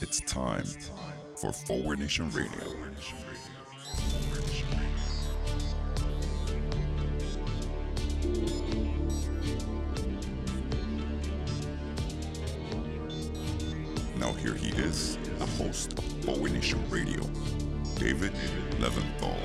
It's time for Forward Nation Radio. Now here he is, the host of Forward Nation Radio, David Leventhal.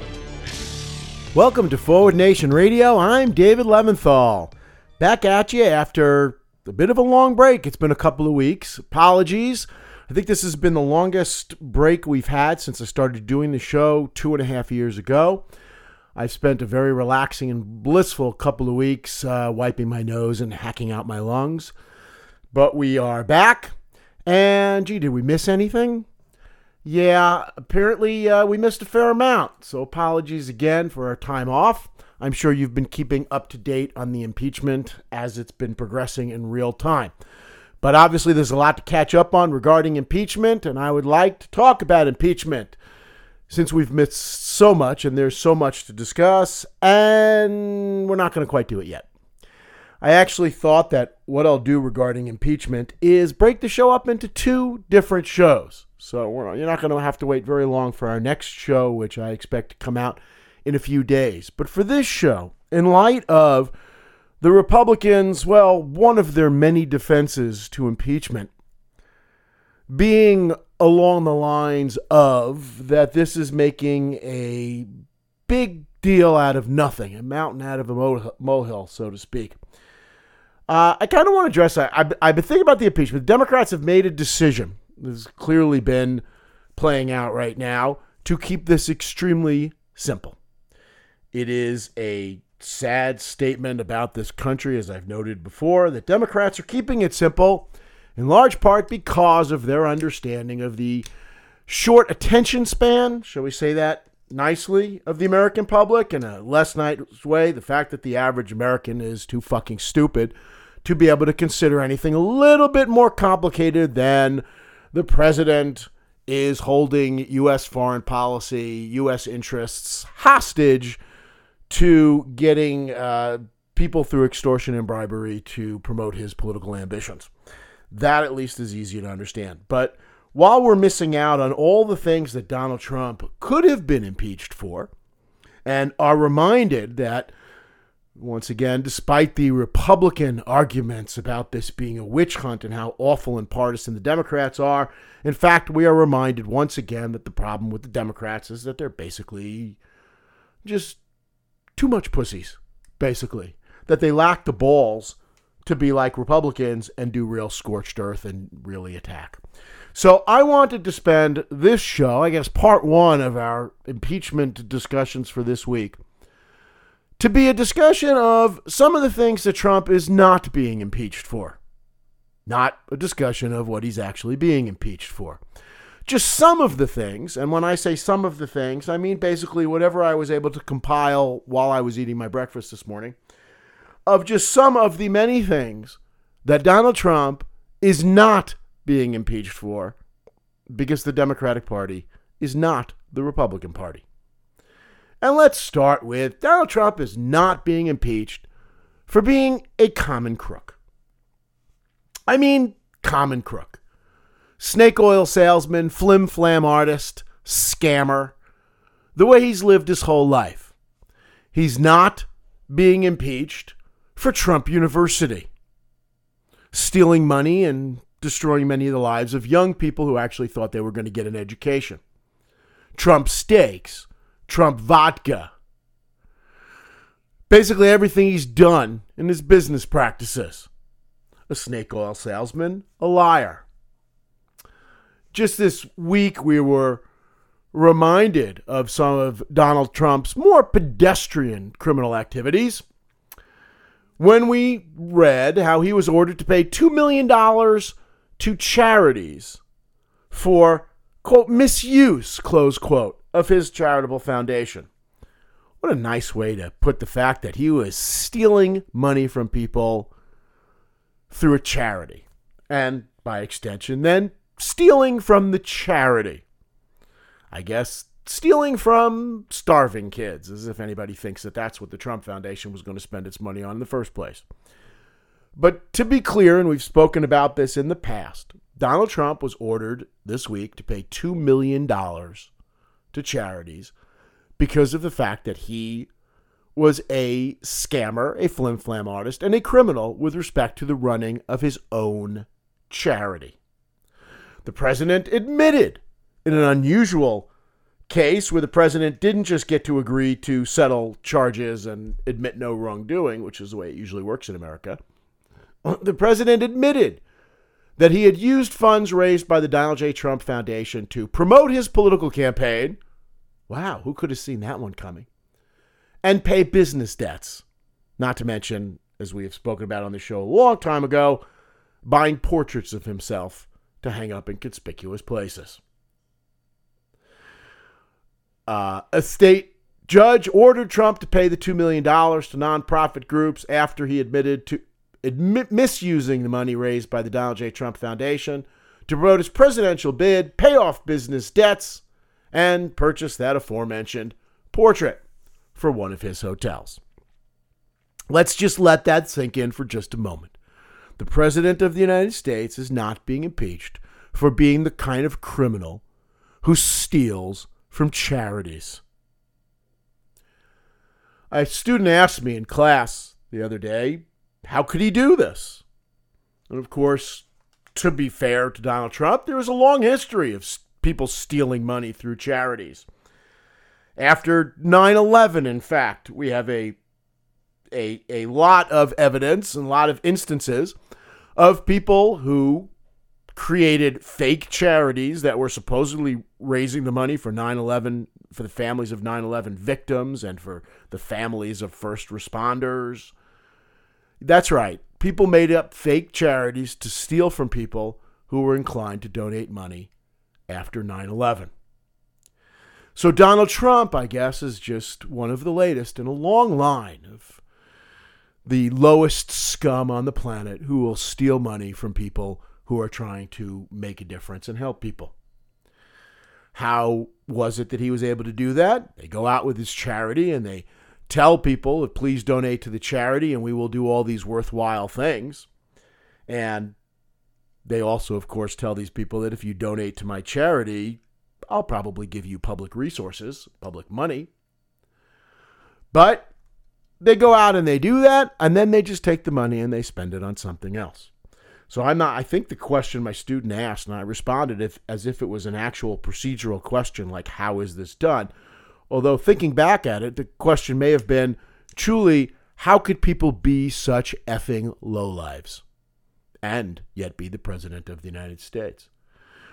Welcome to Forward Nation Radio. I'm David Leventhal. Back at you after a bit of a long break. It's been a couple of weeks. Apologies. I think this has been the longest break we've had since I started doing the show two and a half years ago. I've spent a very relaxing and blissful couple of weeks uh, wiping my nose and hacking out my lungs. But we are back. And gee, did we miss anything? Yeah, apparently uh, we missed a fair amount. So apologies again for our time off. I'm sure you've been keeping up to date on the impeachment as it's been progressing in real time. But obviously, there's a lot to catch up on regarding impeachment, and I would like to talk about impeachment since we've missed so much and there's so much to discuss, and we're not going to quite do it yet. I actually thought that what I'll do regarding impeachment is break the show up into two different shows. So you're not going to have to wait very long for our next show, which I expect to come out in a few days. But for this show, in light of the Republicans, well, one of their many defenses to impeachment being along the lines of that this is making a big deal out of nothing, a mountain out of a molehill, so to speak. Uh, I kind of want to address that. I've, I've been thinking about the impeachment. The Democrats have made a decision. This has clearly been playing out right now to keep this extremely simple. It is a sad statement about this country, as I've noted before, that Democrats are keeping it simple in large part because of their understanding of the short attention span, shall we say that nicely, of the American public, in a less nice way, the fact that the average American is too fucking stupid to be able to consider anything a little bit more complicated than the president is holding U.S. foreign policy, U.S. interests hostage to getting uh, people through extortion and bribery to promote his political ambitions. That at least is easy to understand. But while we're missing out on all the things that Donald Trump could have been impeached for, and are reminded that, once again, despite the Republican arguments about this being a witch hunt and how awful and partisan the Democrats are, in fact, we are reminded once again that the problem with the Democrats is that they're basically just too much pussies, basically. That they lack the balls to be like Republicans and do real scorched earth and really attack. So I wanted to spend this show, I guess part one of our impeachment discussions for this week, to be a discussion of some of the things that Trump is not being impeached for. Not a discussion of what he's actually being impeached for just some of the things, and when I say some of the things, I mean basically whatever I was able to compile while I was eating my breakfast this morning, of just some of the many things that Donald Trump is not being impeached for because the Democratic Party is not the Republican Party. And let's start with Donald Trump is not being impeached for being a common crook. I mean, common crook snake oil salesman, flim flam artist, scammer, the way he's lived his whole life. He's not being impeached for Trump University, stealing money and destroying many of the lives of young people who actually thought they were going to get an education. Trump steaks, Trump vodka. Basically, everything he's done in his business practices. A snake oil salesman, a liar just this week we were reminded of some of Donald Trump's more pedestrian criminal activities when we read how he was ordered to pay $2 million to charities for, quote, misuse, close quote, of his charitable foundation. What a nice way to put the fact that he was stealing money from people through a charity. And by extension, then stealing from the charity. I guess stealing from starving kids, as if anybody thinks that that's what the Trump Foundation was going to spend its money on in the first place. But to be clear, and we've spoken about this in the past, Donald Trump was ordered this week to pay $2 million to charities because of the fact that he was a scammer, a flim flam artist, and a criminal with respect to the running of his own charity. The president admitted in an unusual case where the president didn't just get to agree to settle charges and admit no wrongdoing, which is the way it usually works in America. The president admitted that he had used funds raised by the Donald J. Trump Foundation to promote his political campaign. Wow, who could have seen that one coming? And pay business debts. Not to mention, as we have spoken about on the show a long time ago, buying portraits of himself to hang up in conspicuous places. Uh, a state judge ordered Trump to pay the $2 million to nonprofit groups after he admitted to admit misusing the money raised by the Donald J. Trump Foundation to promote his presidential bid, pay off business debts, and purchase that aforementioned portrait for one of his hotels. Let's just let that sink in for just a moment. The President of the United States is not being impeached for being the kind of criminal who steals from charities. A student asked me in class the other day, how could he do this? And of course, to be fair to Donald Trump, there is a long history of people stealing money through charities. After 9 11, in fact, we have a, a, a lot of evidence and a lot of instances of people who created fake charities that were supposedly raising the money for 9/11 for the families of 9/11 victims and for the families of first responders. That's right. People made up fake charities to steal from people who were inclined to donate money after 9/11. So Donald Trump, I guess, is just one of the latest in a long line of the lowest scum on the planet who will steal money from people who are trying to make a difference and help people. How was it that he was able to do that? They go out with his charity and they tell people, please donate to the charity and we will do all these worthwhile things. And they also, of course, tell these people that if you donate to my charity, I'll probably give you public resources, public money. But they go out and they do that, and then they just take the money and they spend it on something else. So I'm not. I think the question my student asked, and I responded if, as if it was an actual procedural question, like how is this done? Although thinking back at it, the question may have been, truly, how could people be such effing lowlives, and yet be the president of the United States?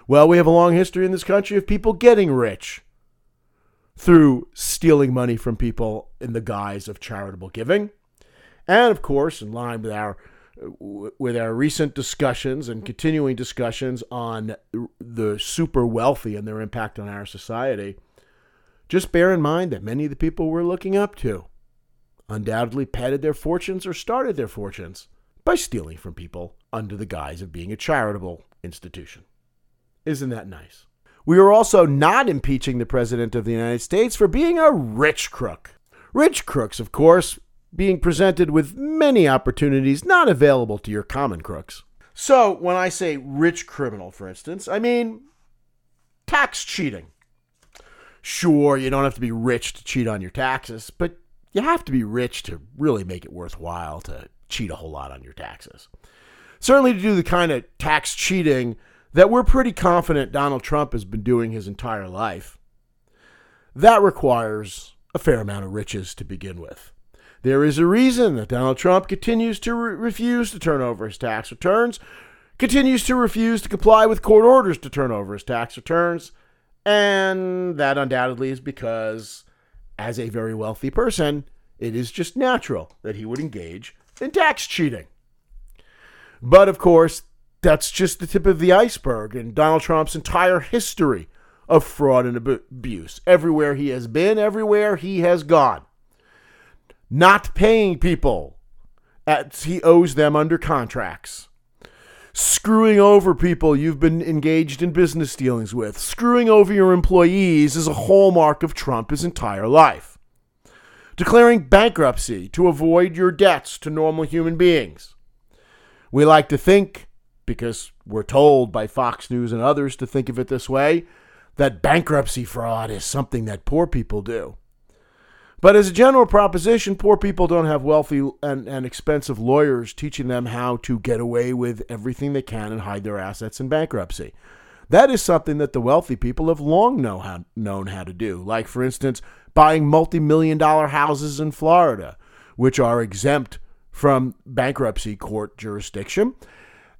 Well, we have a long history in this country of people getting rich through stealing money from people in the guise of charitable giving. And of course, in line with our with our recent discussions and continuing discussions on the super wealthy and their impact on our society, just bear in mind that many of the people we're looking up to undoubtedly padded their fortunes or started their fortunes by stealing from people under the guise of being a charitable institution. Isn't that nice? We are also not impeaching the President of the United States for being a rich crook. Rich crooks, of course, being presented with many opportunities not available to your common crooks. So, when I say rich criminal, for instance, I mean tax cheating. Sure, you don't have to be rich to cheat on your taxes, but you have to be rich to really make it worthwhile to cheat a whole lot on your taxes. Certainly, to do the kind of tax cheating that we're pretty confident Donald Trump has been doing his entire life, that requires a fair amount of riches to begin with. There is a reason that Donald Trump continues to re- refuse to turn over his tax returns, continues to refuse to comply with court orders to turn over his tax returns, and that undoubtedly is because, as a very wealthy person, it is just natural that he would engage in tax cheating. But of course, that's just the tip of the iceberg in Donald Trump's entire history of fraud and abuse. Everywhere he has been, everywhere he has gone not paying people as he owes them under contracts, screwing over people you've been engaged in business dealings with, screwing over your employees is a hallmark of Trump his entire life. Declaring bankruptcy to avoid your debts to normal human beings. We like to think, because we're told by Fox News and others to think of it this way, that bankruptcy fraud is something that poor people do. But as a general proposition, poor people don't have wealthy and, and expensive lawyers teaching them how to get away with everything they can and hide their assets in bankruptcy. That is something that the wealthy people have long know how, known how to do. Like, for instance, buying multi million dollar houses in Florida, which are exempt from bankruptcy court jurisdiction,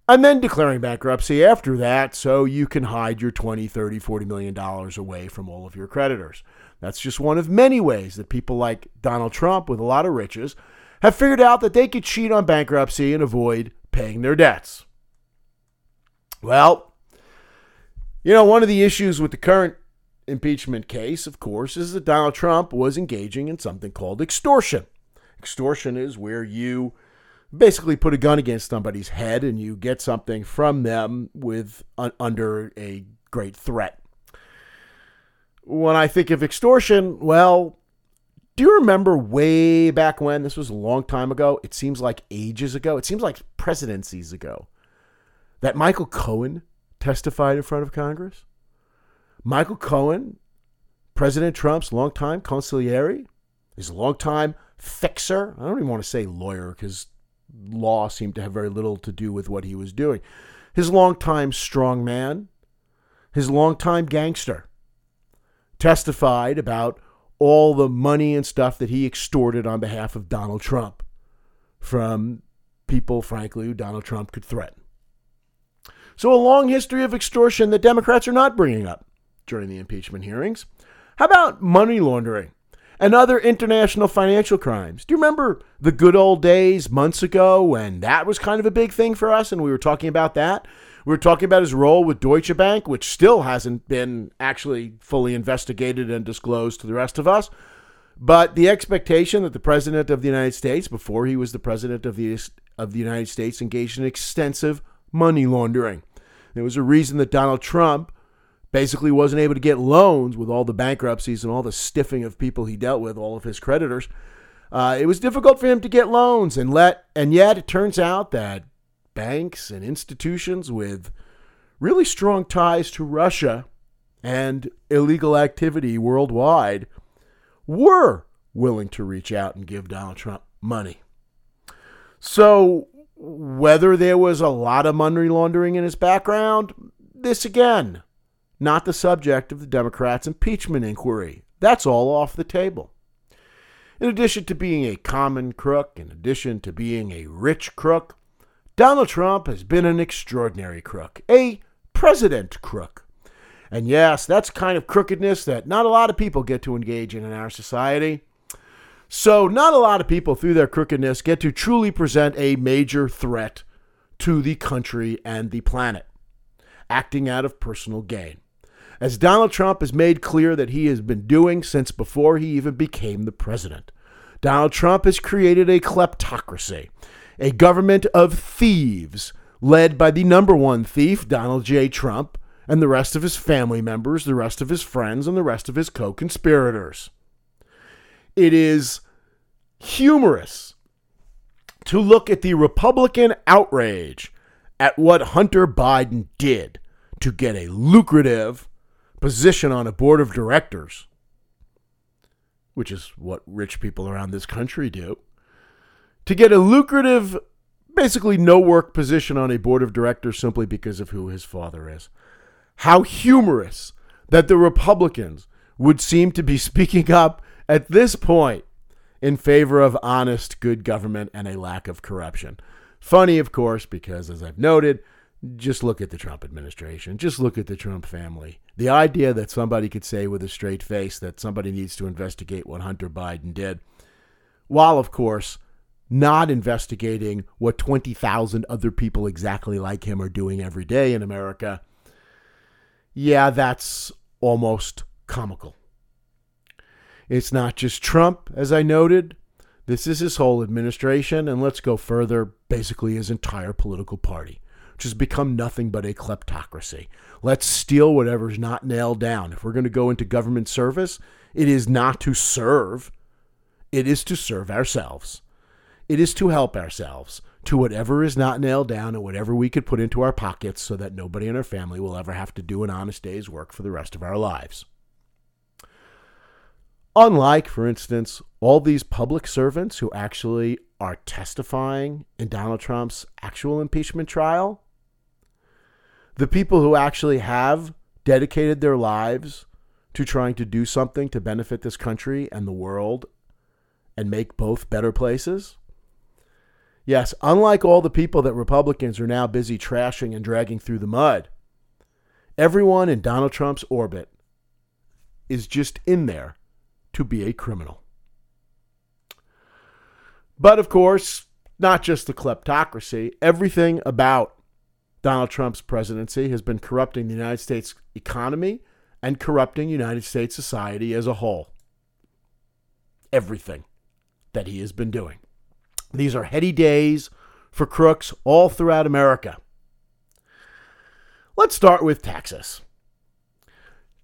and then declaring bankruptcy after that so you can hide your 20, 30, 40 million dollars away from all of your creditors. That's just one of many ways that people like Donald Trump with a lot of riches have figured out that they could cheat on bankruptcy and avoid paying their debts. Well, you know, one of the issues with the current impeachment case, of course, is that Donald Trump was engaging in something called extortion. Extortion is where you basically put a gun against somebody's head and you get something from them with under a great threat. When I think of extortion, well, do you remember way back when? This was a long time ago. It seems like ages ago. It seems like presidencies ago. That Michael Cohen testified in front of Congress. Michael Cohen, President Trump's longtime consigliere, his longtime fixer. I don't even want to say lawyer because law seemed to have very little to do with what he was doing. His longtime strong man, his longtime gangster, testified about all the money and stuff that he extorted on behalf of Donald Trump from people, frankly, who Donald Trump could threaten. So, a long history of extortion that Democrats are not bringing up during the impeachment hearings. How about money laundering? And other international financial crimes. Do you remember the good old days months ago when that was kind of a big thing for us and we were talking about that? We were talking about his role with Deutsche Bank, which still hasn't been actually fully investigated and disclosed to the rest of us. But the expectation that the president of the United States, before he was the president of the of the United States, engaged in extensive money laundering. There was a reason that Donald Trump basically wasn't able to get loans with all the bankruptcies and all the stiffing of people he dealt with, all of his creditors. Uh, it was difficult for him to get loans, and let and yet it turns out that banks and institutions with really strong ties to Russia and illegal activity worldwide were willing to reach out and give Donald Trump money. So, whether there was a lot of money laundering in his background, this again not the subject of the Democrats' impeachment inquiry. That's all off the table. In addition to being a common crook, in addition to being a rich crook, Donald Trump has been an extraordinary crook, a president crook. And yes, that's kind of crookedness that not a lot of people get to engage in in our society. So, not a lot of people through their crookedness get to truly present a major threat to the country and the planet, acting out of personal gain as Donald Trump has made clear that he has been doing since before he even became the president. Donald Trump has created a kleptocracy, a government of thieves led by the number one thief, Donald J. Trump, and the rest of his family members, the rest of his friends, and the rest of his co conspirators. It is humorous to look at the Republican outrage at what Hunter Biden did to get a lucrative position on a board of directors, which is what rich people around this country do, to get a lucrative, basically no work position on a board of directors simply because of who his father is. How humorous that the Republicans would seem to be speaking up at this point in favor of honest, good government and a lack of corruption. Funny, of course, because as I've noted, just look at the Trump administration. Just look at the Trump family. The idea that somebody could say with a straight face that somebody needs to investigate what Hunter Biden did, while, of course, not investigating what 20,000 other people exactly like him are doing every day in America, yeah, that's almost comical. It's not just Trump, as I noted. This is his whole administration, and let's go further basically his entire political party which has become nothing but a kleptocracy. Let's steal whatever's not nailed down. If we're going to go into government service, it is not to serve, it is to serve ourselves. It is to help ourselves, to whatever is not nailed down and whatever we could put into our pockets so that nobody in our family will ever have to do an honest day's work for the rest of our lives. Unlike, for instance, all these public servants who actually are testifying in Donald Trump's actual impeachment trial, the people who actually have dedicated their lives to trying to do something to benefit this country and the world and make both better places. Yes, unlike all the people that Republicans are now busy trashing and dragging through the mud, everyone in Donald Trump's orbit is just in there to be a criminal. But of course, not just the kleptocracy, everything about Donald Trump's presidency has been corrupting the United States economy and corrupting United States society as a whole. Everything that he has been doing. These are heady days for crooks all throughout America. Let's start with Texas.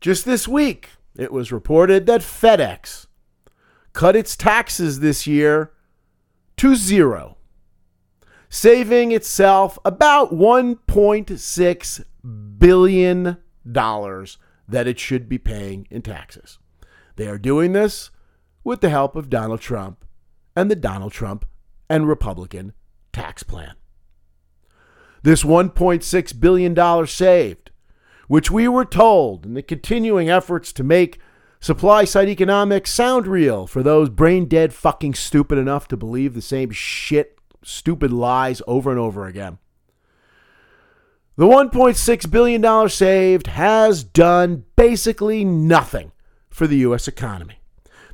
Just this week, it was reported that FedEx cut its taxes this year to zero, saving itself about $1.6 billion that it should be paying in taxes. They are doing this with the help of Donald Trump and the Donald Trump and Republican tax plan. This $1.6 billion saved which we were told in the continuing efforts to make supply side economics sound real for those brain dead fucking stupid enough to believe the same shit, stupid lies over and over again. The $1.6 billion saved has done basically nothing for the U.S. economy.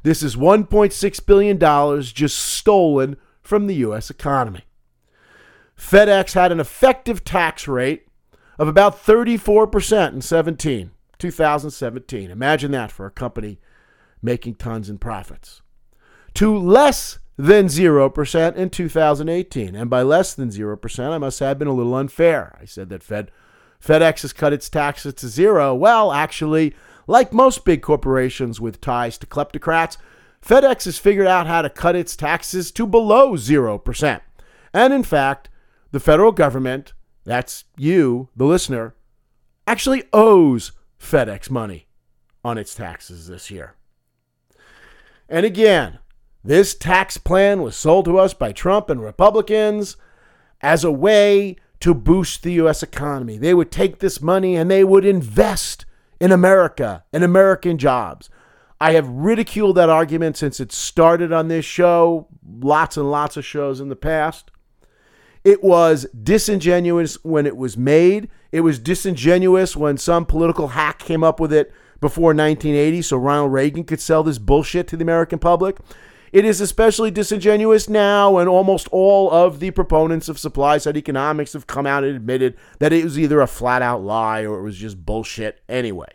This is $1.6 billion just stolen from the U.S. economy. FedEx had an effective tax rate of about 34% in 17, 2017. Imagine that for a company making tons in profits. To less than 0% in 2018. And by less than 0%, I must have been a little unfair. I said that Fed FedEx has cut its taxes to zero. Well, actually, like most big corporations with ties to kleptocrats, FedEx has figured out how to cut its taxes to below 0%. And in fact, the federal government that's you, the listener, actually owes FedEx money on its taxes this year. And again, this tax plan was sold to us by Trump and Republicans as a way to boost the U.S. economy. They would take this money and they would invest in America and American jobs. I have ridiculed that argument since it started on this show, lots and lots of shows in the past. It was disingenuous when it was made. It was disingenuous when some political hack came up with it before 1980 so Ronald Reagan could sell this bullshit to the American public. It is especially disingenuous now when almost all of the proponents of supply side economics have come out and admitted that it was either a flat out lie or it was just bullshit anyway.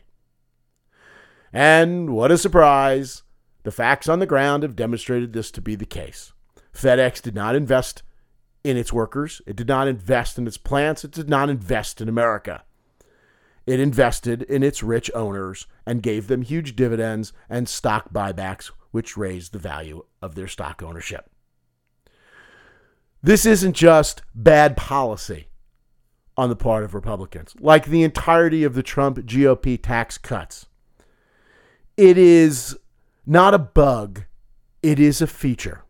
And what a surprise! The facts on the ground have demonstrated this to be the case. FedEx did not invest in its workers. It did not invest in its plants. It did not invest in America. It invested in its rich owners and gave them huge dividends and stock buybacks, which raised the value of their stock ownership. This isn't just bad policy on the part of Republicans, like the entirety of the Trump GOP tax cuts. It is not a bug, it is a feature.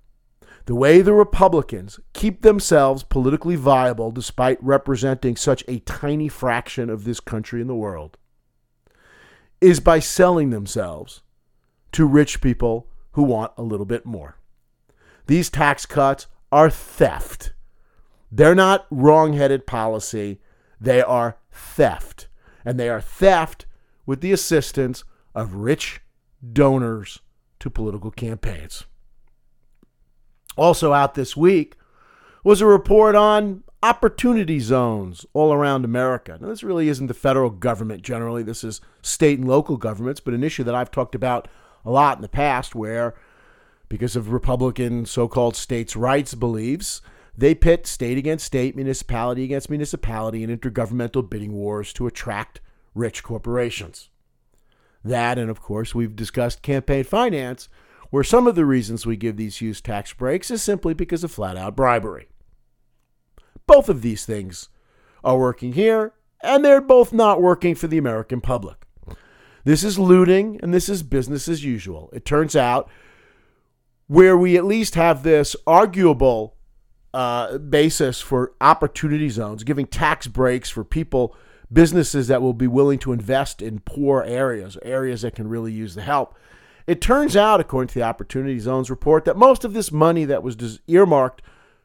The way the Republicans keep themselves politically viable despite representing such a tiny fraction of this country and the world is by selling themselves to rich people who want a little bit more. These tax cuts are theft. They're not wrong headed policy, they are theft. And they are theft with the assistance of rich donors to political campaigns. Also, out this week was a report on opportunity zones all around America. Now, this really isn't the federal government generally, this is state and local governments, but an issue that I've talked about a lot in the past where, because of Republican so called states' rights beliefs, they pit state against state, municipality against municipality in intergovernmental bidding wars to attract rich corporations. That, and of course, we've discussed campaign finance, where some of the reasons we give these huge tax breaks is simply because of flat out bribery. Both of these things are working here, and they're both not working for the American public. This is looting, and this is business as usual. It turns out where we at least have this arguable uh, basis for opportunity zones, giving tax breaks for people, businesses that will be willing to invest in poor areas, areas that can really use the help. It turns out, according to the Opportunity Zones report, that most of this money that was earmarked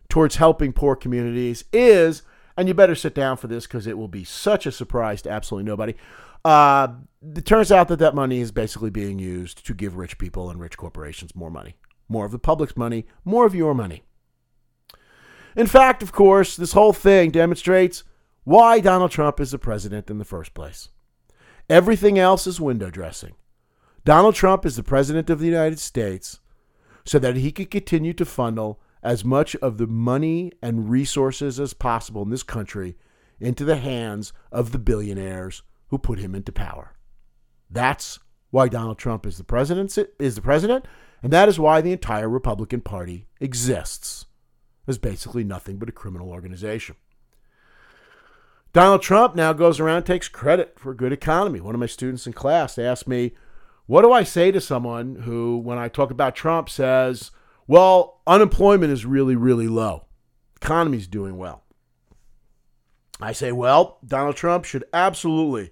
towards helping poor communities is, and you better sit down for this because it will be such a surprise to absolutely nobody. Uh, it turns out that that money is basically being used to give rich people and rich corporations more money, more of the public's money, more of your money. In fact, of course, this whole thing demonstrates why Donald Trump is the president in the first place. Everything else is window dressing. Donald Trump is the President of the United States so that he could continue to funnel as much of the money and resources as possible in this country into the hands of the billionaires who put him into power. That's why Donald Trump is the president is the president, and that is why the entire Republican Party exists. As basically nothing but a criminal organization. Donald Trump now goes around takes credit for a good economy. One of my students in class asked me, what do I say to someone who, when I talk about Trump, says, well, unemployment is really, really low, economy's doing well? I say, well, Donald Trump should absolutely,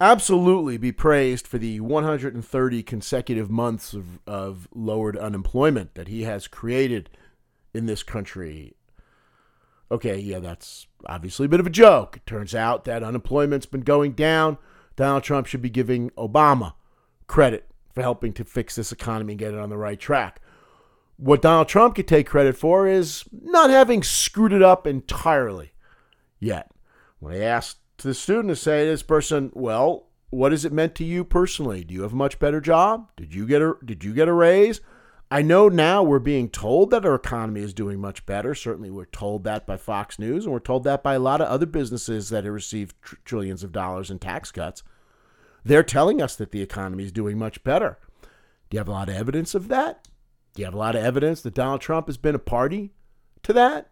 absolutely be praised for the 130 consecutive months of, of lowered unemployment that he has created in this country. Okay, yeah, that's obviously a bit of a joke. It turns out that unemployment's been going down. Donald Trump should be giving Obama credit for helping to fix this economy and get it on the right track. What Donald Trump could take credit for is not having screwed it up entirely yet. When I asked the student to say to this person, well, what has it meant to you personally? Do you have a much better job? Did you get a did you get a raise? I know now we're being told that our economy is doing much better. Certainly, we're told that by Fox News, and we're told that by a lot of other businesses that have received tr- trillions of dollars in tax cuts. They're telling us that the economy is doing much better. Do you have a lot of evidence of that? Do you have a lot of evidence that Donald Trump has been a party to that?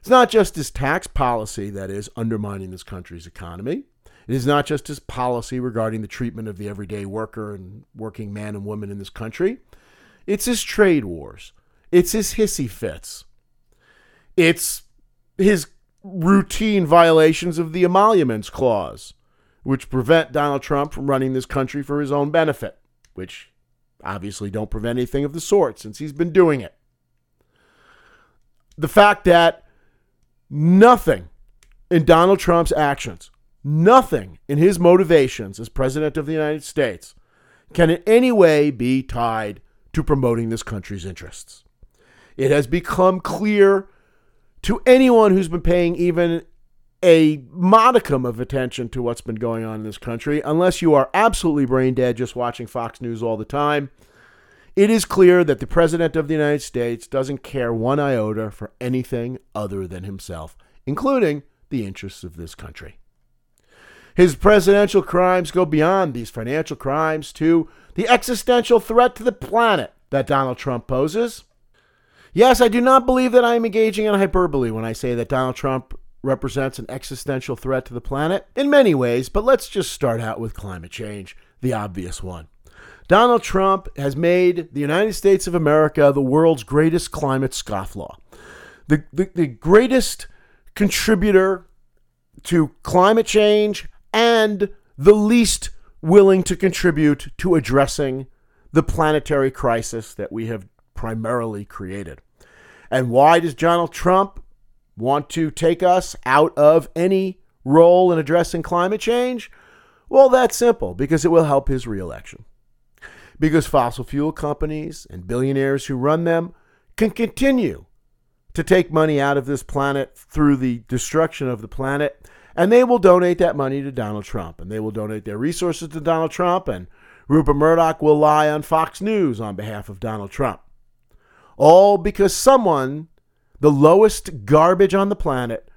It's not just his tax policy that is undermining this country's economy. It is not just his policy regarding the treatment of the everyday worker and working man and woman in this country. It's his trade wars. It's his hissy fits. It's his routine violations of the emoluments clause which prevent Donald Trump from running this country for his own benefit, which obviously don't prevent anything of the sort since he's been doing it. The fact that nothing in Donald Trump's actions, nothing in his motivations as president of the United States can in any way be tied to promoting this country's interests. It has become clear to anyone who's been paying even a modicum of attention to what's been going on in this country, unless you are absolutely brain dead just watching Fox News all the time, it is clear that the President of the United States doesn't care one iota for anything other than himself, including the interests of this country. His presidential crimes go beyond these financial crimes to the existential threat to the planet that Donald Trump poses. Yes, I do not believe that I am engaging in hyperbole when I say that Donald Trump represents an existential threat to the planet? In many ways, but let's just start out with climate change, the obvious one. Donald Trump has made the United States of America the world's greatest climate scofflaw, the, the, the greatest contributor to climate change and the least willing to contribute to addressing the planetary crisis that we have primarily created. And why does Donald Trump Want to take us out of any role in addressing climate change? Well, that's simple because it will help his reelection. Because fossil fuel companies and billionaires who run them can continue to take money out of this planet through the destruction of the planet, and they will donate that money to Donald Trump, and they will donate their resources to Donald Trump, and Rupert Murdoch will lie on Fox News on behalf of Donald Trump. All because someone the lowest garbage on the planet,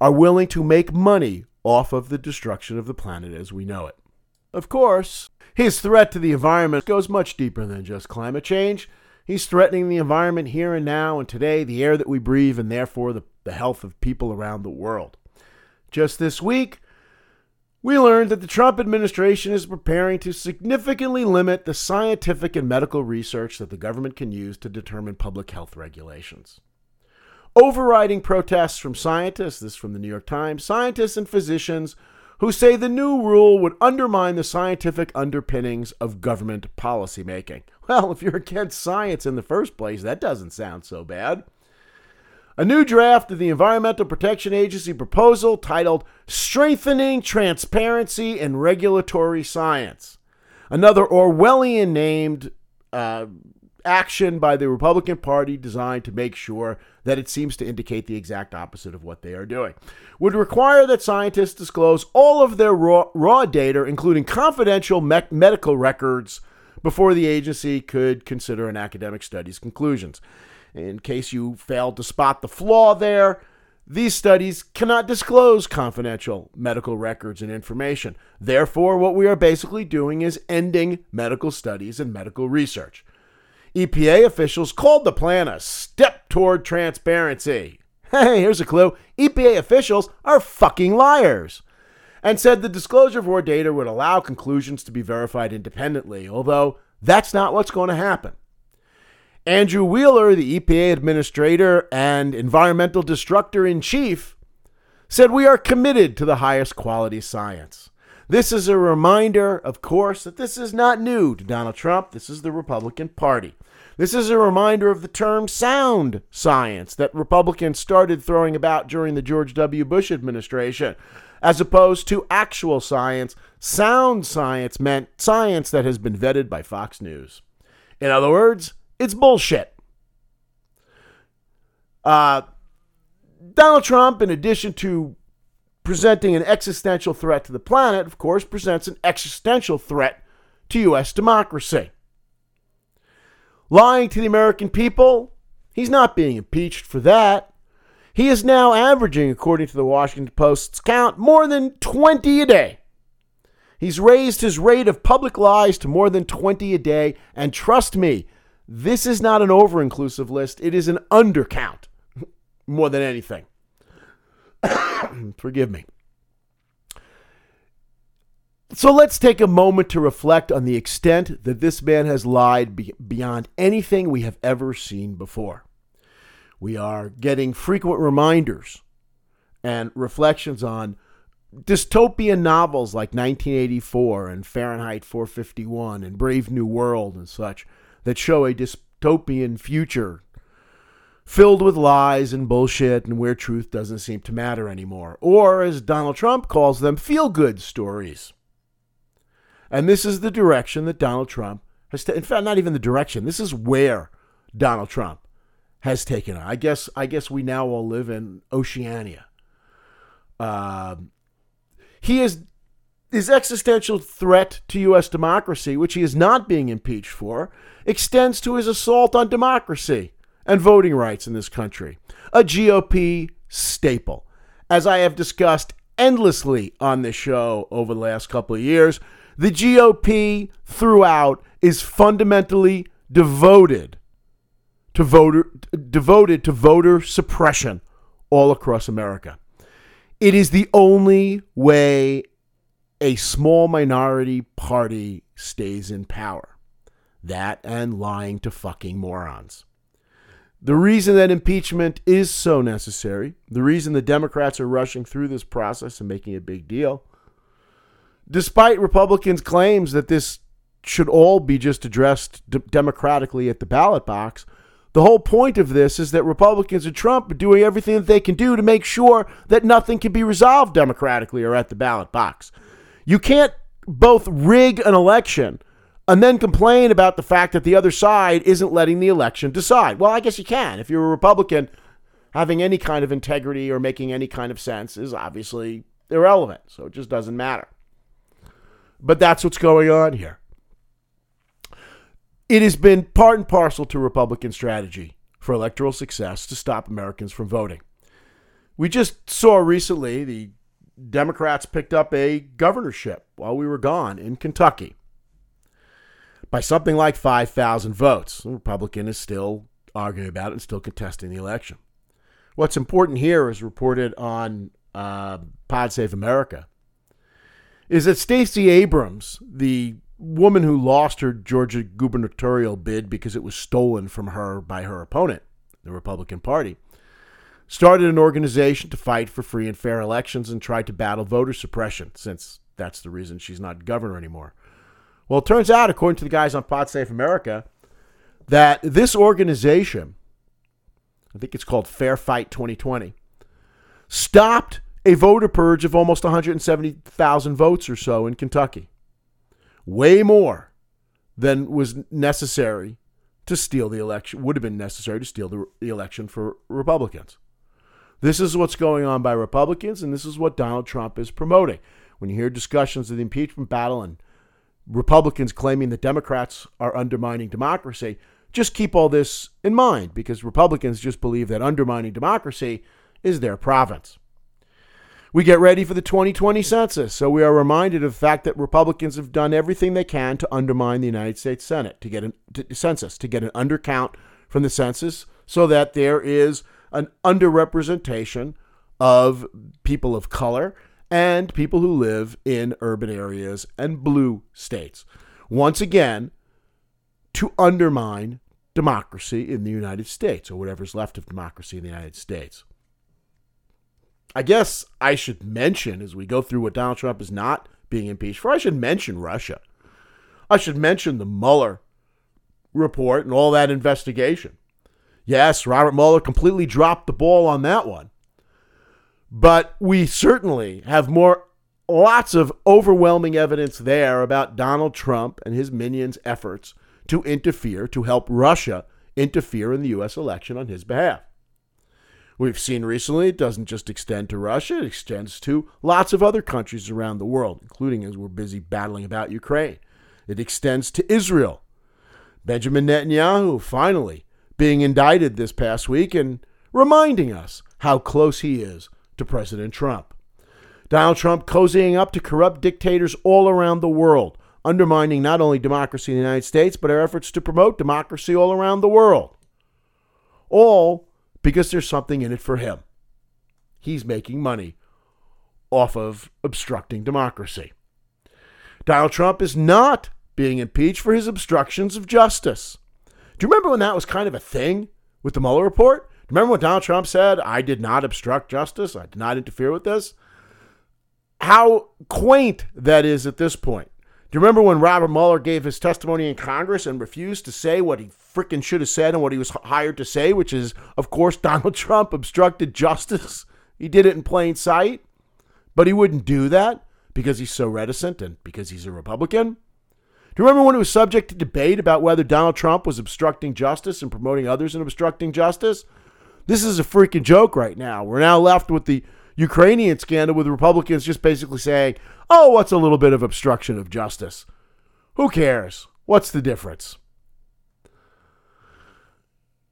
are willing to make money off of the destruction of the planet as we know it. Of course, his threat to the environment goes much deeper than just climate change. He's threatening the environment here and now and today, the air that we breathe, and therefore the, the health of people around the world. Just this week, we learned that the Trump administration is preparing to significantly limit the scientific and medical research that the government can use to determine public health regulations. Overriding protests from scientists, this from the New York Times, scientists and physicians who say the new rule would undermine the scientific underpinnings of government policymaking. Well, if you're against science in the first place, that doesn't sound so bad. A new draft of the Environmental Protection Agency proposal titled Strengthening Transparency and Regulatory Science. Another Orwellian named uh, action by the Republican Party designed to make sure that it seems to indicate the exact opposite of what they are doing. Would require that scientists disclose all of their raw, raw data, including confidential me- medical records, before the agency could consider an academic study's conclusions. In case you failed to spot the flaw there, these studies cannot disclose confidential medical records and information. Therefore, what we are basically doing is ending medical studies and medical research. EPA officials called the plan a step toward transparency. Hey, here's a clue EPA officials are fucking liars. And said the disclosure of raw data would allow conclusions to be verified independently, although that's not what's going to happen. Andrew Wheeler, the EPA administrator and environmental destructor in chief, said we are committed to the highest quality science. This is a reminder, of course, that this is not new to Donald Trump. This is the Republican Party. This is a reminder of the term sound science that Republicans started throwing about during the George W. Bush administration. As opposed to actual science, sound science meant science that has been vetted by Fox News. In other words, it's bullshit. Uh, Donald Trump, in addition to presenting an existential threat to the planet, of course, presents an existential threat to U.S. democracy. Lying to the American people, he's not being impeached for that. He is now averaging, according to the Washington Post's count, more than 20 a day. He's raised his rate of public lies to more than 20 a day, and trust me, this is not an over inclusive list, it is an undercount more than anything. Forgive me. So let's take a moment to reflect on the extent that this man has lied be- beyond anything we have ever seen before. We are getting frequent reminders and reflections on dystopian novels like 1984 and Fahrenheit 451 and Brave New World and such that show a dystopian future filled with lies and bullshit and where truth doesn't seem to matter anymore. Or, as Donald Trump calls them, feel good stories. And this is the direction that Donald Trump has taken. In fact, not even the direction. This is where Donald Trump has taken it. I guess. I guess we now all live in Oceania. Um, he is his existential threat to U.S. democracy, which he is not being impeached for, extends to his assault on democracy and voting rights in this country, a GOP staple. As I have discussed endlessly on this show over the last couple of years, the GOP throughout is fundamentally devoted to voter devoted to voter suppression all across America. It is the only way a small minority party stays in power. That and lying to fucking morons. The reason that impeachment is so necessary, the reason the Democrats are rushing through this process and making a big deal, despite Republicans' claims that this should all be just addressed d- democratically at the ballot box, the whole point of this is that Republicans and Trump are doing everything that they can do to make sure that nothing can be resolved democratically or at the ballot box. You can't both rig an election and then complain about the fact that the other side isn't letting the election decide. Well, I guess you can. If you're a Republican, having any kind of integrity or making any kind of sense is obviously irrelevant. So it just doesn't matter. But that's what's going on here. It has been part and parcel to Republican strategy for electoral success to stop Americans from voting. We just saw recently the Democrats picked up a governorship while we were gone in Kentucky. by something like 5,000 votes. The Republican is still arguing about it and still contesting the election. What's important here is reported on uh, Pod Save America is that Stacey Abrams, the woman who lost her Georgia gubernatorial bid because it was stolen from her by her opponent, the Republican Party, started an organization to fight for free and fair elections and tried to battle voter suppression, since that's the reason she's not governor anymore. Well, it turns out, according to the guys on Pod Save America, that this organization, I think it's called Fair Fight 2020, stopped a voter purge of almost 170,000 votes or so in Kentucky. Way more than was necessary to steal the election, would have been necessary to steal the, the election for Republicans. This is what's going on by Republicans, and this is what Donald Trump is promoting. When you hear discussions of the impeachment battle and Republicans claiming that Democrats are undermining democracy, just keep all this in mind because Republicans just believe that undermining democracy is their province. We get ready for the 2020 census, so we are reminded of the fact that Republicans have done everything they can to undermine the United States Senate to get a census, to get an undercount from the census, so that there is an underrepresentation of people of color and people who live in urban areas and blue states. Once again, to undermine democracy in the United States, or whatever's left of democracy in the United States. I guess I should mention as we go through what Donald Trump is not being impeached for, I should mention Russia. I should mention the Mueller report and all that investigation. Yes, Robert Mueller completely dropped the ball on that one. But we certainly have more lots of overwhelming evidence there about Donald Trump and his minions' efforts to interfere, to help Russia interfere in the U.S. election on his behalf. We've seen recently it doesn't just extend to Russia, it extends to lots of other countries around the world, including as we're busy battling about Ukraine. It extends to Israel. Benjamin Netanyahu finally being indicted this past week and reminding us how close he is to President Trump. Donald Trump cozying up to corrupt dictators all around the world, undermining not only democracy in the United States, but our efforts to promote democracy all around the world. All because there's something in it for him. He's making money off of obstructing democracy. Donald Trump is not being impeached for his obstructions of justice. Do you remember when that was kind of a thing with the Mueller report? Do you remember when Donald Trump said, I did not obstruct justice, I did not interfere with this? How quaint that is at this point. Do you remember when Robert Mueller gave his testimony in Congress and refused to say what he freaking should have said and what he was hired to say, which is, of course, Donald Trump obstructed justice? He did it in plain sight, but he wouldn't do that because he's so reticent and because he's a Republican. Do you remember when it was subject to debate about whether Donald Trump was obstructing justice and promoting others in obstructing justice? This is a freaking joke right now. We're now left with the Ukrainian scandal with Republicans just basically saying, oh, what's a little bit of obstruction of justice? Who cares? What's the difference?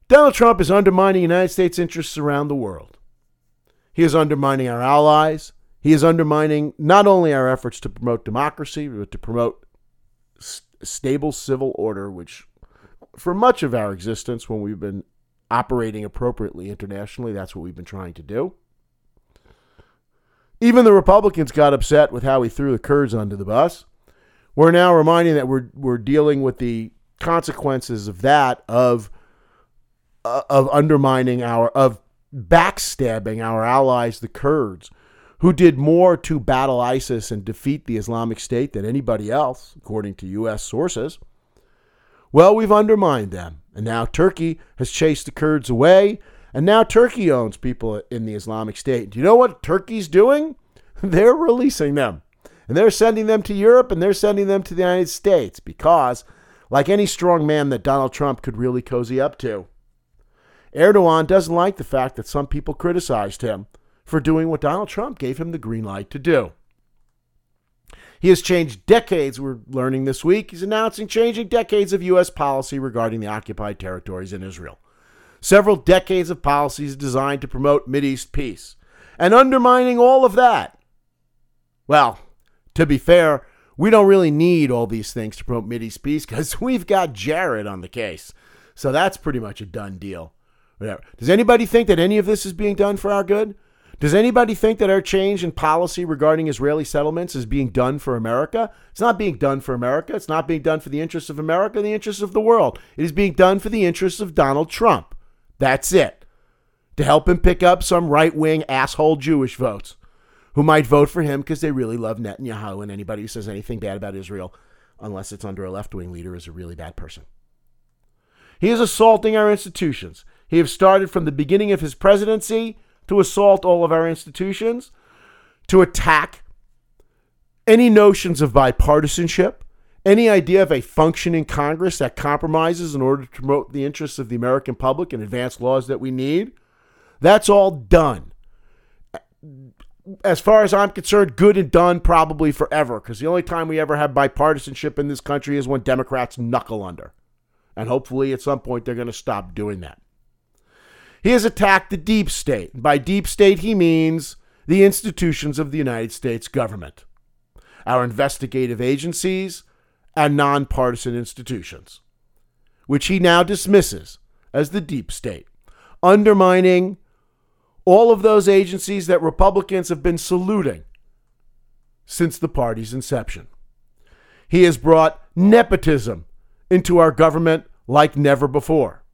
Donald Trump is undermining United States interests around the world. He is undermining our allies. He is undermining not only our efforts to promote democracy, but to promote stable civil order, which for much of our existence, when we've been operating appropriately internationally, that's what we've been trying to do. Even the Republicans got upset with how he threw the Kurds under the bus. We're now reminding that we're we're dealing with the consequences of that of uh, of undermining our of backstabbing our allies the Kurds who did more to battle ISIS and defeat the Islamic State than anybody else according to US sources. Well, we've undermined them and now Turkey has chased the Kurds away and now Turkey owns people in the Islamic State. Do you know what Turkey's doing? They're releasing them. And they're sending them to Europe and they're sending them to the United States because, like any strong man that Donald Trump could really cozy up to, Erdogan doesn't like the fact that some people criticized him for doing what Donald Trump gave him the green light to do. He has changed decades, we're learning this week. He's announcing changing decades of U.S. policy regarding the occupied territories in Israel several decades of policies designed to promote Mideast peace. And undermining all of that, well, to be fair, we don't really need all these things to promote Mideast peace because we've got Jared on the case. So that's pretty much a done deal. Whatever. Does anybody think that any of this is being done for our good? Does anybody think that our change in policy regarding Israeli settlements is being done for America? It's not being done for America. It's not being done for the interests of America, the interests of the world. It is being done for the interests of Donald Trump. That's it. To help him pick up some right wing asshole Jewish votes who might vote for him because they really love Netanyahu, and anybody who says anything bad about Israel, unless it's under a left wing leader, is a really bad person. He is assaulting our institutions. He has started from the beginning of his presidency to assault all of our institutions, to attack any notions of bipartisanship, any idea of a functioning Congress that compromises in order to promote the interests of the American public and advance laws that we need. That's all done. As far as I'm concerned, good and done probably forever, because the only time we ever have bipartisanship in this country is when Democrats knuckle under. And hopefully at some point they're going to stop doing that. He has attacked the deep state. By deep state, he means the institutions of the United States government, our investigative agencies, and nonpartisan institutions, which he now dismisses as the deep state, undermining all of those agencies that Republicans have been saluting since the party's inception. He has brought nepotism into our government like never before.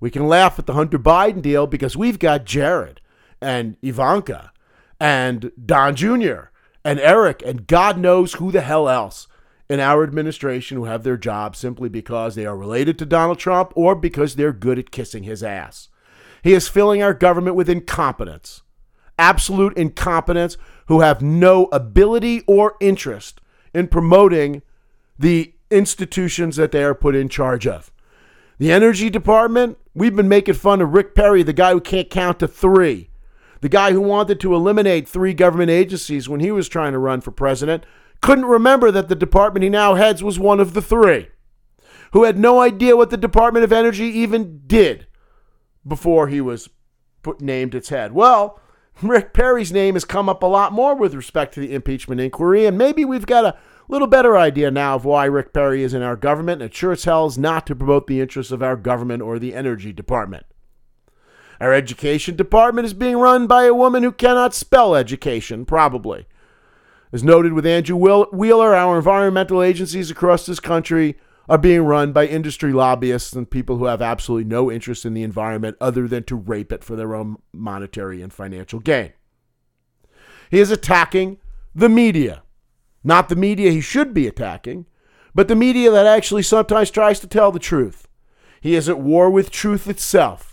We can laugh at the Hunter Biden deal because we've got Jared and Ivanka and Don Jr. and Eric and God knows who the hell else in our administration who have their job simply because they are related to Donald Trump or because they're good at kissing his ass. He is filling our government with incompetence, absolute incompetence, who have no ability or interest in promoting the institutions that they are put in charge of. The energy department, we've been making fun of Rick Perry, the guy who can't count to three, the guy who wanted to eliminate three government agencies when he was trying to run for president, couldn't remember that the department he now heads was one of the three, who had no idea what the Department of Energy even did before he was put, named its head. Well, Rick Perry's name has come up a lot more with respect to the impeachment inquiry, and maybe we've got a little better idea now of why Rick Perry is in our government, and it sure as hell is not to promote the interests of our government or the energy department. Our education department is being run by a woman who cannot spell education, probably. As noted with Andrew Wheeler, our environmental agencies across this country are being run by industry lobbyists and people who have absolutely no interest in the environment other than to rape it for their own monetary and financial gain. He is attacking the media. Not the media he should be attacking, but the media that actually sometimes tries to tell the truth. He is at war with truth itself.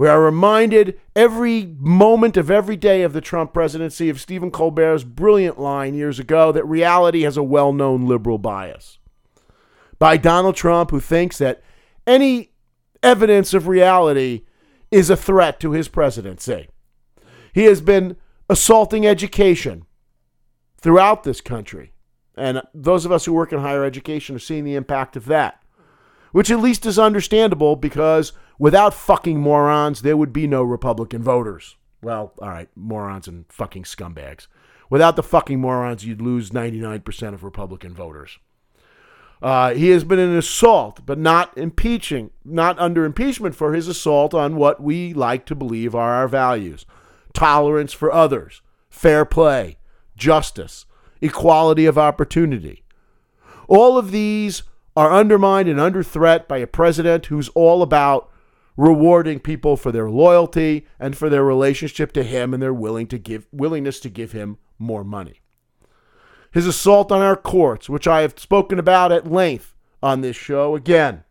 We are reminded every moment of every day of the Trump presidency of Stephen Colbert's brilliant line years ago that reality has a well known liberal bias. By Donald Trump, who thinks that any evidence of reality is a threat to his presidency. He has been assaulting education, throughout this country. And those of us who work in higher education are seeing the impact of that, which at least is understandable because without fucking morons, there would be no Republican voters. Well, all right, morons and fucking scumbags. Without the fucking morons, you'd lose 99% of Republican voters. Uh, he has been an assault, but not impeaching, not under impeachment for his assault on what we like to believe are our values tolerance for others, fair play, justice, equality of opportunity. All of these are undermined and under threat by a president who's all about rewarding people for their loyalty and for their relationship to him and their willing to give willingness to give him more money. His assault on our courts, which I have spoken about at length on this show again.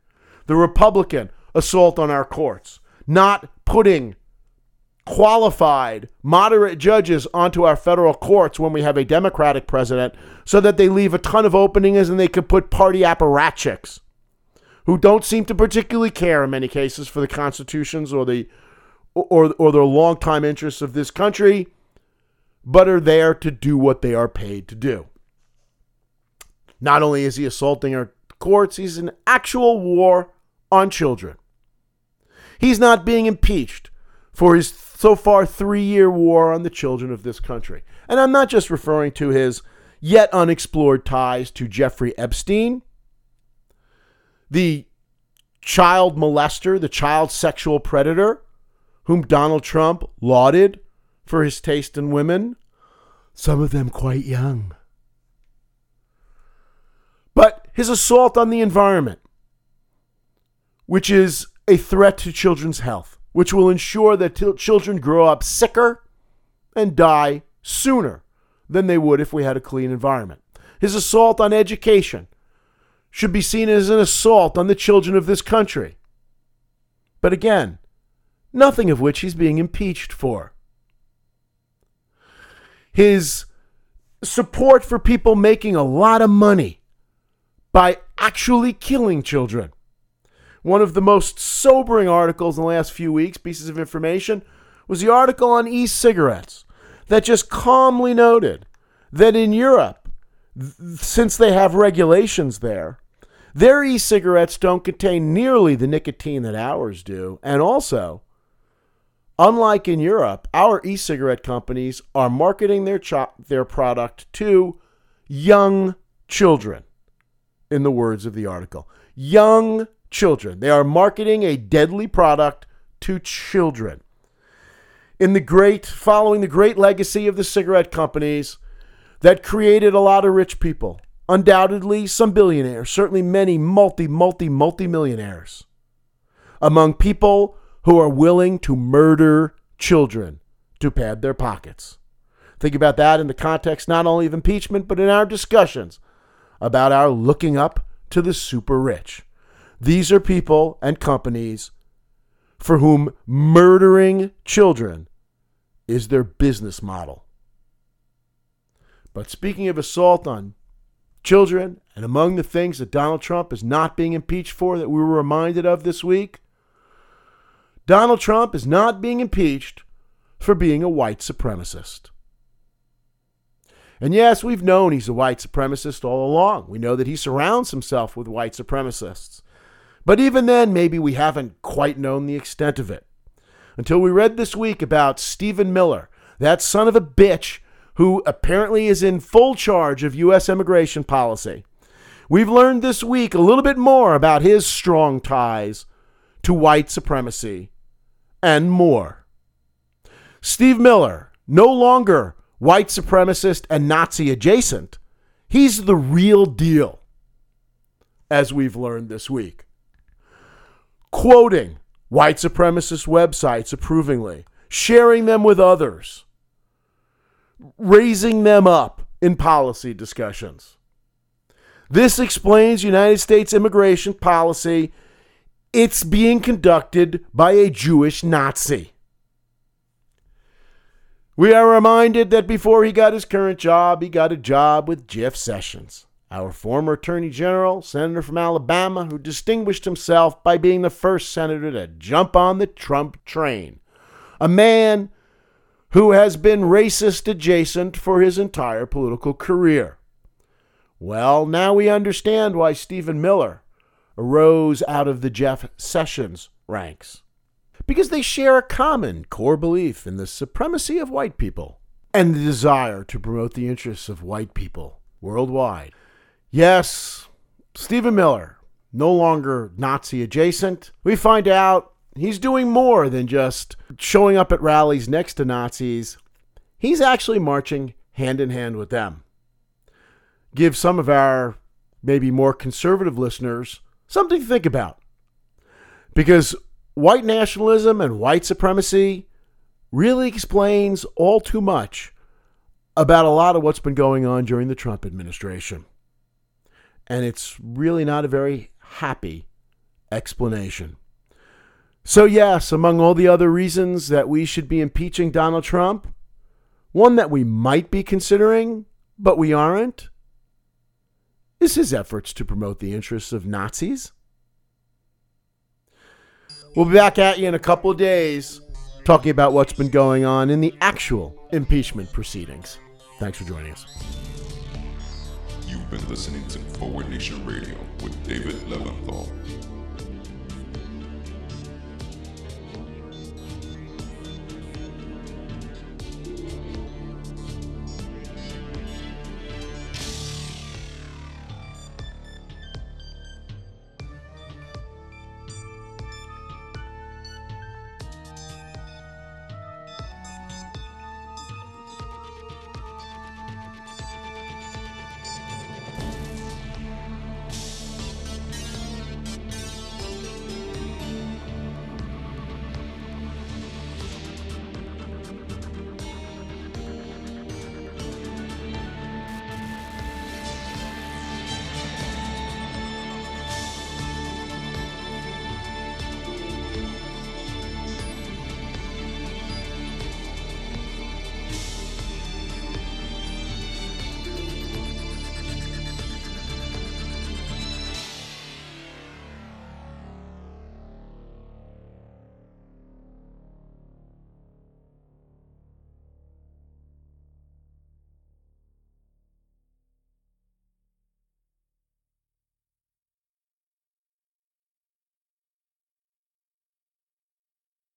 The Republican assault on our courts, not putting qualified, moderate judges onto our federal courts when we have a Democratic president so that they leave a ton of openings and they can put party apparatchiks who don't seem to particularly care in many cases for the constitutions or the or, or the longtime interests of this country, but are there to do what they are paid to do. Not only is he assaulting our courts, he's in actual war on children. He's not being impeached for his so far three year war on the children of this country. And I'm not just referring to his, yet unexplored ties to Jeffrey Epstein, the child molester, the child sexual predator, whom Donald Trump lauded for his taste in women, some of them quite young. But his assault on the environment, which is a threat to children's health, which will ensure that t- children grow up sicker and die sooner than they would if we had a clean environment. His assault on education should be seen as an assault on the children of this country. But again, nothing of which he's being impeached for. His support for people making a lot of money by actually killing children. One of the most sobering articles in the last few weeks, pieces of information, was the article on e cigarettes that just calmly noted that in Europe, since they have regulations there, their e cigarettes don't contain nearly the nicotine that ours do. And also, unlike in Europe, our e cigarette companies are marketing their, cho- their product to young children, in the words of the article. Young children. They are marketing a deadly product to children. In the great, following the great legacy of the cigarette companies that created a lot of rich people, undoubtedly some billionaires, certainly many multi, multi, multi millionaires, among people who are willing to murder children to pad their pockets. Think about that in the context not only of impeachment, but in our discussions about our looking up to the super rich. These are people and companies for whom murdering children is their business model. But speaking of assault on children, and among the things that Donald Trump is not being impeached for that we were reminded of this week, Donald Trump is not being impeached for being a white supremacist. And yes, we've known he's a white supremacist all along. We know that he surrounds himself with white supremacists. But even then, maybe we haven't quite known the extent of it. Until we read this week about Stephen Miller, that son of a bitch who apparently is in full charge of U.S. immigration policy. We've learned this week a little bit more about his strong ties to white supremacy and more. Steve Miller, no longer white supremacist and Nazi adjacent, he's the real deal, as we've learned this week quoting white supremacist websites approvingly, sharing them with others, raising them up in policy discussions. This explains United States immigration policy. It's being conducted by a Jewish Nazi. We are reminded that before he got his current job, he got a job with Jeff Sessions our former Attorney General, Senator from Alabama, who distinguished himself by being the first senator to jump on the Trump train. A man who has been racist adjacent for his entire political career. Well, now we understand why Stephen Miller arose out of the Jeff Sessions ranks. Because they share a common core belief in the supremacy of white people and the desire to promote the interests of white people worldwide. Yes, Stephen Miller, no longer Nazi adjacent. We find out he's doing more than just showing up at rallies next to Nazis. He's actually marching hand in hand with them. Give some of our maybe more conservative listeners something to think about. Because white nationalism and white supremacy really explains all too much about a lot of what's been going on during the Trump administration and it's really not a very happy explanation. So, yes, among all the other reasons that we should be impeaching Donald Trump, one that we might be considering, but we aren't, is his efforts to promote the interests of Nazis. We'll be back at you in a couple of days talking about what's been going on in the actual impeachment proceedings. Thanks for joining us. You've been listening to Forward Nation Radio with David Leventhal.